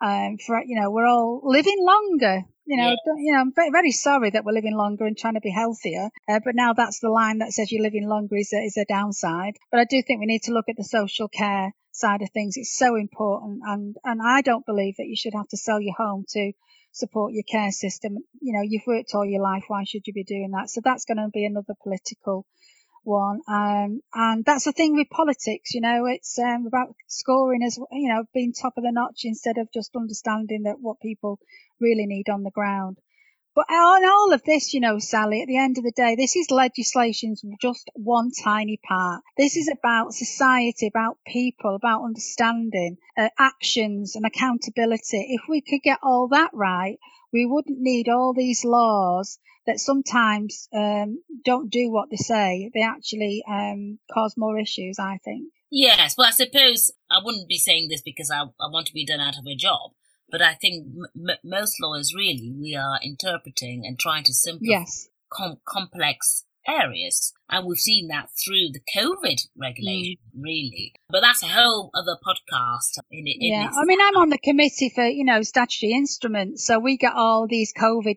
Um, for you know, we're all living longer. You know, yeah. you know, I'm very, very sorry that we're living longer and trying to be healthier. Uh, but now that's the line that says you're living longer is a, is a downside. But I do think we need to look at the social care side of things. It's so important. And, and I don't believe that you should have to sell your home to support your care system. You know, you've worked all your life. Why should you be doing that? So that's going to be another political one. Um, and that's the thing with politics, you know, it's um, about scoring as, you know, being top of the notch instead of just understanding that what people really need on the ground. But on all of this, you know, Sally, at the end of the day, this is legislation's just one tiny part. This is about society, about people, about understanding, uh, actions and accountability. If we could get all that right, we wouldn't need all these laws that sometimes um, don't do what they say. They actually um, cause more issues, I think. Yes, well, I suppose I wouldn't be saying this because I, I want to be done out of a job. But I think m- most lawyers really we are interpreting and trying to simplify yes. com- complex areas, and we've seen that through the COVID regulation, mm. really. But that's a whole other podcast. In, in yeah, I mean, I'm on the committee for you know statutory instruments, so we get all these COVID,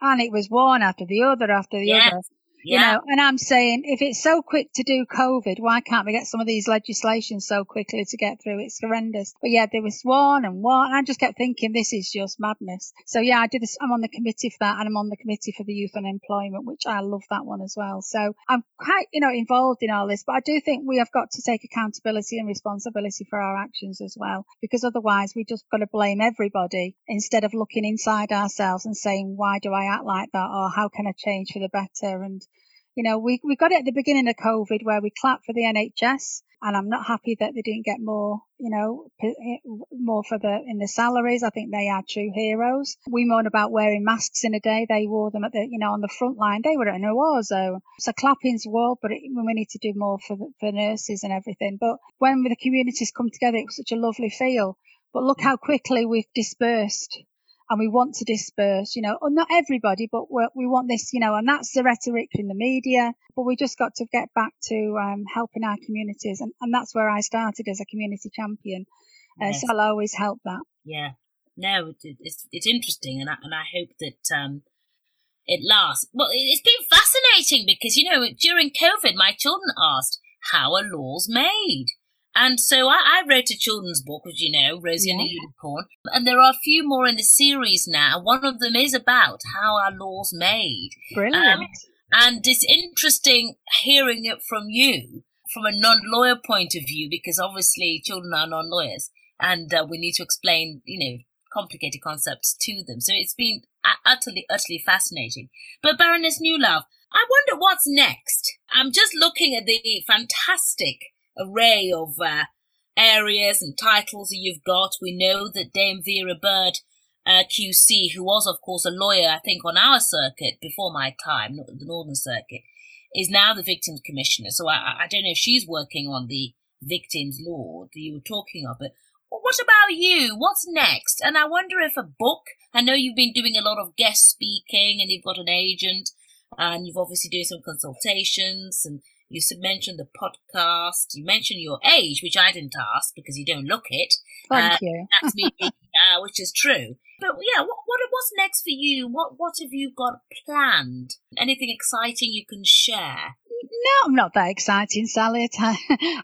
and it was one after the other after the yes. other. Yeah. You know, and I'm saying if it's so quick to do COVID, why can't we get some of these legislations so quickly to get through? It's horrendous. But yeah, there was one and one. And I just kept thinking this is just madness. So yeah, I did this. I'm on the committee for that and I'm on the committee for the youth unemployment, which I love that one as well. So I'm quite, you know, involved in all this, but I do think we have got to take accountability and responsibility for our actions as well, because otherwise we just got to blame everybody instead of looking inside ourselves and saying, why do I act like that? Or how can I change for the better? And you know, we, we got it at the beginning of COVID where we clapped for the NHS and I'm not happy that they didn't get more, you know, eh, more for the, in the salaries. I think they are true heroes. We moan about wearing masks in a day. They wore them at the, you know, on the front line. They were in a war zone. So clapping's well, but it, we need to do more for the, for nurses and everything. But when the communities come together, it was such a lovely feel. But look how quickly we've dispersed and we want to disperse, you know, or not everybody, but we want this, you know, and that's the rhetoric in the media. But we just got to get back to um, helping our communities, and, and that's where I started as a community champion. Uh, yes. So I'll always help that. Yeah, no, it's it's interesting, and I, and I hope that um, it lasts. Well, it's been fascinating because you know during COVID, my children asked, "How are laws made?" And so I, I, wrote a children's book, as you know, Rosie yeah. and the Unicorn. And there are a few more in the series now. One of them is about how our laws made. Brilliant. Um, and it's interesting hearing it from you, from a non-lawyer point of view, because obviously children are non-lawyers, and uh, we need to explain, you know, complicated concepts to them. So it's been utterly, utterly fascinating. But Baroness Newlove, I wonder what's next. I'm just looking at the fantastic array of uh, areas and titles that you've got. We know that Dame Vera Baird, uh, QC, who was, of course, a lawyer, I think, on our circuit before my time, the Northern Circuit, is now the Victims Commissioner. So I, I don't know if she's working on the victims law that you were talking of, but what about you? What's next? And I wonder if a book, I know you've been doing a lot of guest speaking and you've got an agent and you've obviously doing some consultations and you mentioned the podcast. You mentioned your age, which I didn't ask because you don't look it. Thank uh, you. that's me, uh, [LAUGHS] which is true. But yeah, what, what what's next for you? What what have you got planned? Anything exciting you can share? No, I'm not that exciting, Sally. [LAUGHS]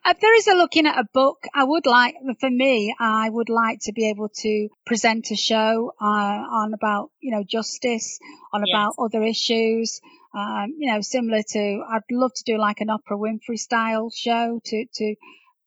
Uh, there is a looking at a book. I would like, for me, I would like to be able to present a show uh, on about, you know, justice, on yes. about other issues. Um, you know, similar to, I'd love to do like an Oprah Winfrey style show to, to,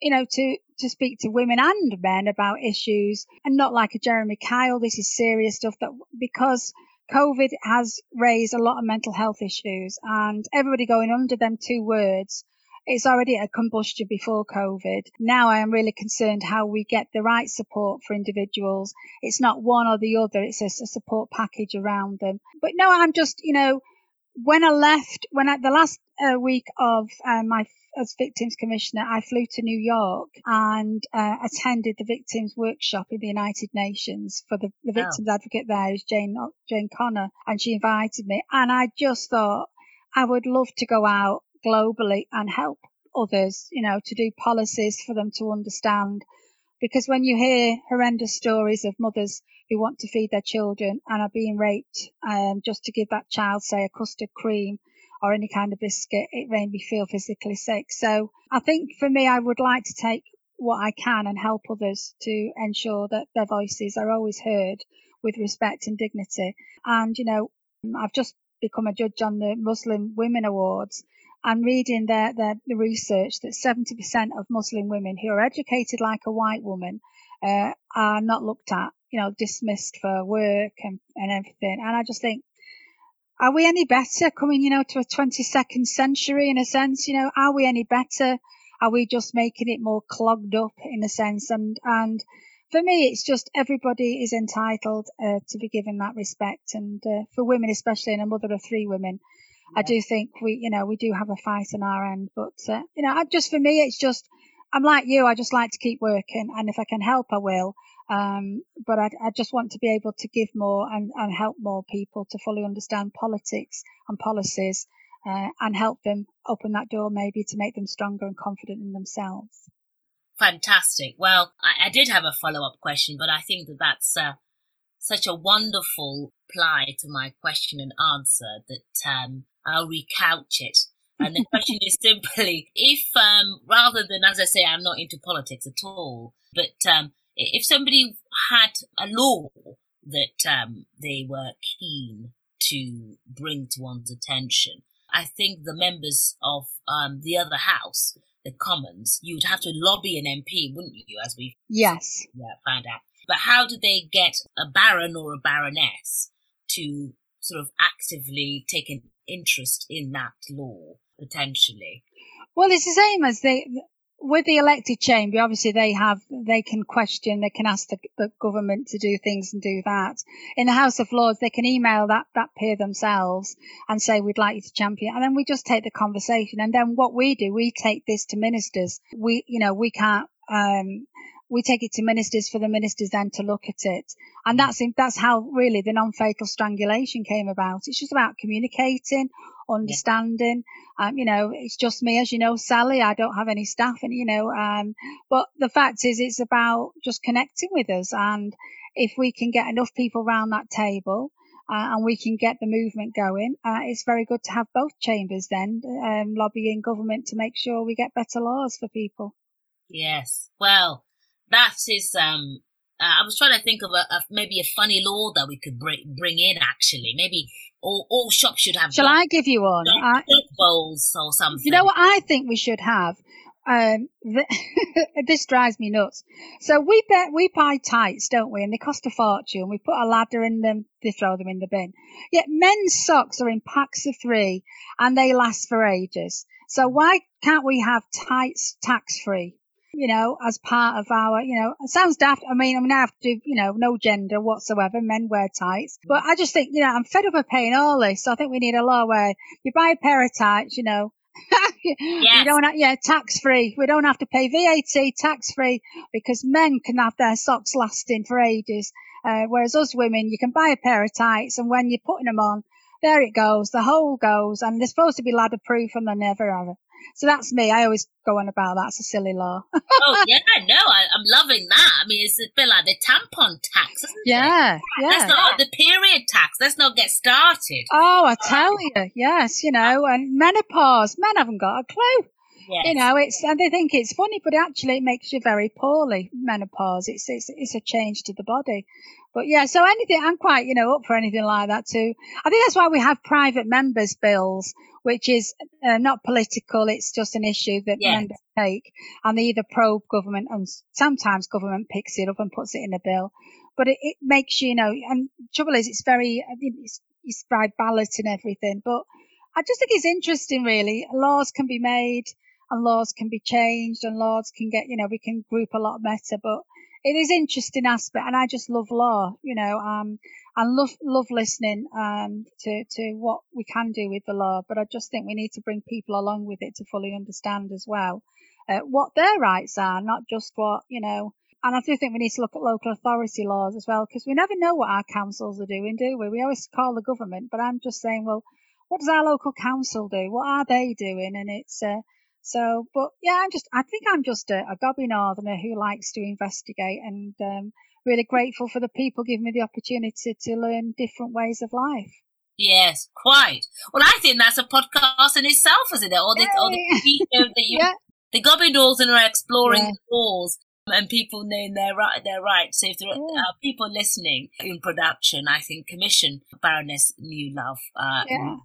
you know, to, to speak to women and men about issues and not like a Jeremy Kyle. This is serious stuff that because COVID has raised a lot of mental health issues and everybody going under them two words. It's already a combustion before COVID. Now I am really concerned how we get the right support for individuals. It's not one or the other. It's a, a support package around them. But no, I'm just, you know, when I left, when I, the last uh, week of uh, my as victims commissioner, I flew to New York and uh, attended the victims workshop in the United Nations for the, the victims oh. advocate there is Jane Jane Conner, and she invited me, and I just thought I would love to go out globally and help others, you know, to do policies for them to understand. Because when you hear horrendous stories of mothers who want to feed their children and are being raped um, just to give that child, say, a custard cream or any kind of biscuit, it made me feel physically sick. So I think for me, I would like to take what I can and help others to ensure that their voices are always heard with respect and dignity. And, you know, I've just become a judge on the Muslim Women Awards and reading their, their the research that 70% of Muslim women who are educated like a white woman uh, are not looked at you know, dismissed for work and, and everything. And I just think are we any better coming, you know, to a 22nd century in a sense? You know, are we any better? Are we just making it more clogged up in a sense? And, and for me, it's just everybody is entitled uh, to be given that respect. And uh, for women, especially, and a mother of three women, yeah. I do think we, you know, we do have a fight on our end. But, uh, you know, I, just for me, it's just, I'm like you, I just like to keep working. And if I can help, I will. Um, but I, I, just want to be able to give more and, and, help more people to fully understand politics and policies uh, and help them open that door maybe to make them stronger and confident in themselves. Fantastic. Well, I, I did have a follow up question, but I think that that's uh, such a wonderful reply to my question and answer that um, I'll recouch it. And the question is simply if, um, rather than, as I say, I'm not into politics at all, but um, if somebody had a law that um, they were keen to bring to one's attention, I think the members of um, the other house the Commons, you would have to lobby an MP, wouldn't you? As we yes yeah, found out. But how do they get a baron or a baroness to sort of actively take an interest in that law potentially? Well, it's the same as they with the elected chamber, obviously they have, they can question, they can ask the, the, government to do things and do that. In the House of Lords, they can email that, that peer themselves and say, we'd like you to champion. And then we just take the conversation. And then what we do, we take this to ministers. We, you know, we can't, um, we take it to ministers for the ministers then to look at it. And that's, that's how really the non-fatal strangulation came about. It's just about communicating, understanding. Um, you know, it's just me, as you know, Sally. I don't have any staff, and you know, um, but the fact is, it's about just connecting with us. And if we can get enough people around that table, uh, and we can get the movement going. Uh, it's very good to have both chambers then um, lobbying government to make sure we get better laws for people. Yes. Well, that is um uh, I was trying to think of a, a, maybe a funny law that we could bring bring in. Actually, maybe all, all shops should have. Shall I give you one? I, bowls or something. You know what I think we should have. Um, the, [LAUGHS] this drives me nuts. So we bet we buy tights, don't we? And they cost a fortune. We put a ladder in them, they throw them in the bin. Yet men's socks are in packs of three, and they last for ages. So why can't we have tights tax free? You know, as part of our, you know, it sounds daft. I mean, I mean, I have to do, you know, no gender whatsoever. Men wear tights. But I just think, you know, I'm fed up of paying all this. So I think we need a law where you buy a pair of tights, you know, [LAUGHS] yes. you don't have, yeah, tax free. We don't have to pay VAT tax free because men can have their socks lasting for ages. Uh, whereas us women, you can buy a pair of tights and when you're putting them on, there it goes. The hole goes and they're supposed to be ladder proof and they never are. So that's me. I always go on about that's a silly law. [LAUGHS] oh yeah, no, I, am loving that. I mean, it's a bit like the tampon tax, isn't yeah, it? Yeah, Let's not the period tax. Let's not get started. Oh, I tell you, yes, you know, and menopause. Men haven't got a clue. Yes. You know, it's and they think it's funny, but actually it makes you very poorly. Menopause, it's it's it's a change to the body. But yeah, so anything, I'm quite you know up for anything like that too. I think that's why we have private members bills, which is uh, not political. It's just an issue that yes. members take, and they either probe government, and sometimes government picks it up and puts it in a bill. But it, it makes you know, and trouble is, it's very it's, it's by ballot and everything. But I just think it's interesting, really. Laws can be made and laws can be changed and laws can get, you know, we can group a lot better, but it is interesting aspect and I just love law, you know, um, and love, love listening, um, to, to what we can do with the law, but I just think we need to bring people along with it to fully understand as well, uh, what their rights are, not just what, you know, and I do think we need to look at local authority laws as well, because we never know what our councils are doing, do we? We always call the government, but I'm just saying, well, what does our local council do? What are they doing? And it's, uh, so, but yeah, I'm just, I think I'm just a, a gobby northerner who likes to investigate and um, really grateful for the people giving me the opportunity to learn different ways of life. Yes, quite. Well, I think that's a podcast in itself, isn't it? All the, all the people that [LAUGHS] you, yeah. the gobby northerner are exploring yeah. the walls and people knowing their right, their rights. So if there yeah. are people listening in production, I think commission Baroness Newlove uh, yeah.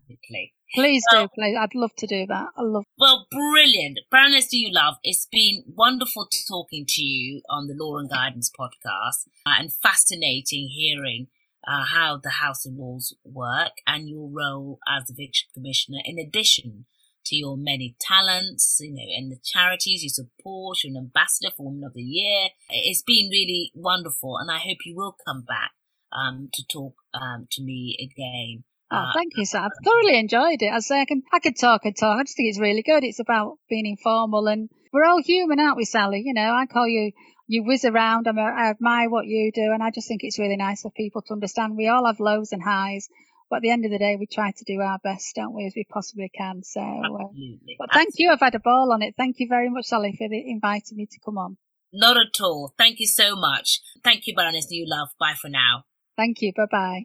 Please do, please. I'd love to do that. I love. Well, brilliant, Baroness. Do you love? It's been wonderful talking to you on the Law and Guidance podcast, uh, and fascinating hearing uh, how the House of Lords work and your role as the Victory Commissioner in addition to your many talents, you know, and the charities you support. You're an ambassador for Women of the Year. It's been really wonderful, and I hope you will come back um, to talk um, to me again. Oh, thank you, sir. I've thoroughly enjoyed it. I say I can, I could talk and talk. I just think it's really good. It's about being informal, and we're all human, aren't we, Sally? You know, I call you, you whiz around. I'm, I admire what you do, and I just think it's really nice for people to understand. We all have lows and highs, but at the end of the day, we try to do our best, don't we, as we possibly can. So, uh, but thank you. I've had a ball on it. Thank you very much, Sally, for the, inviting me to come on. Not at all. Thank you so much. Thank you, Baroness Newlove. Bye for now. Thank you. Bye bye.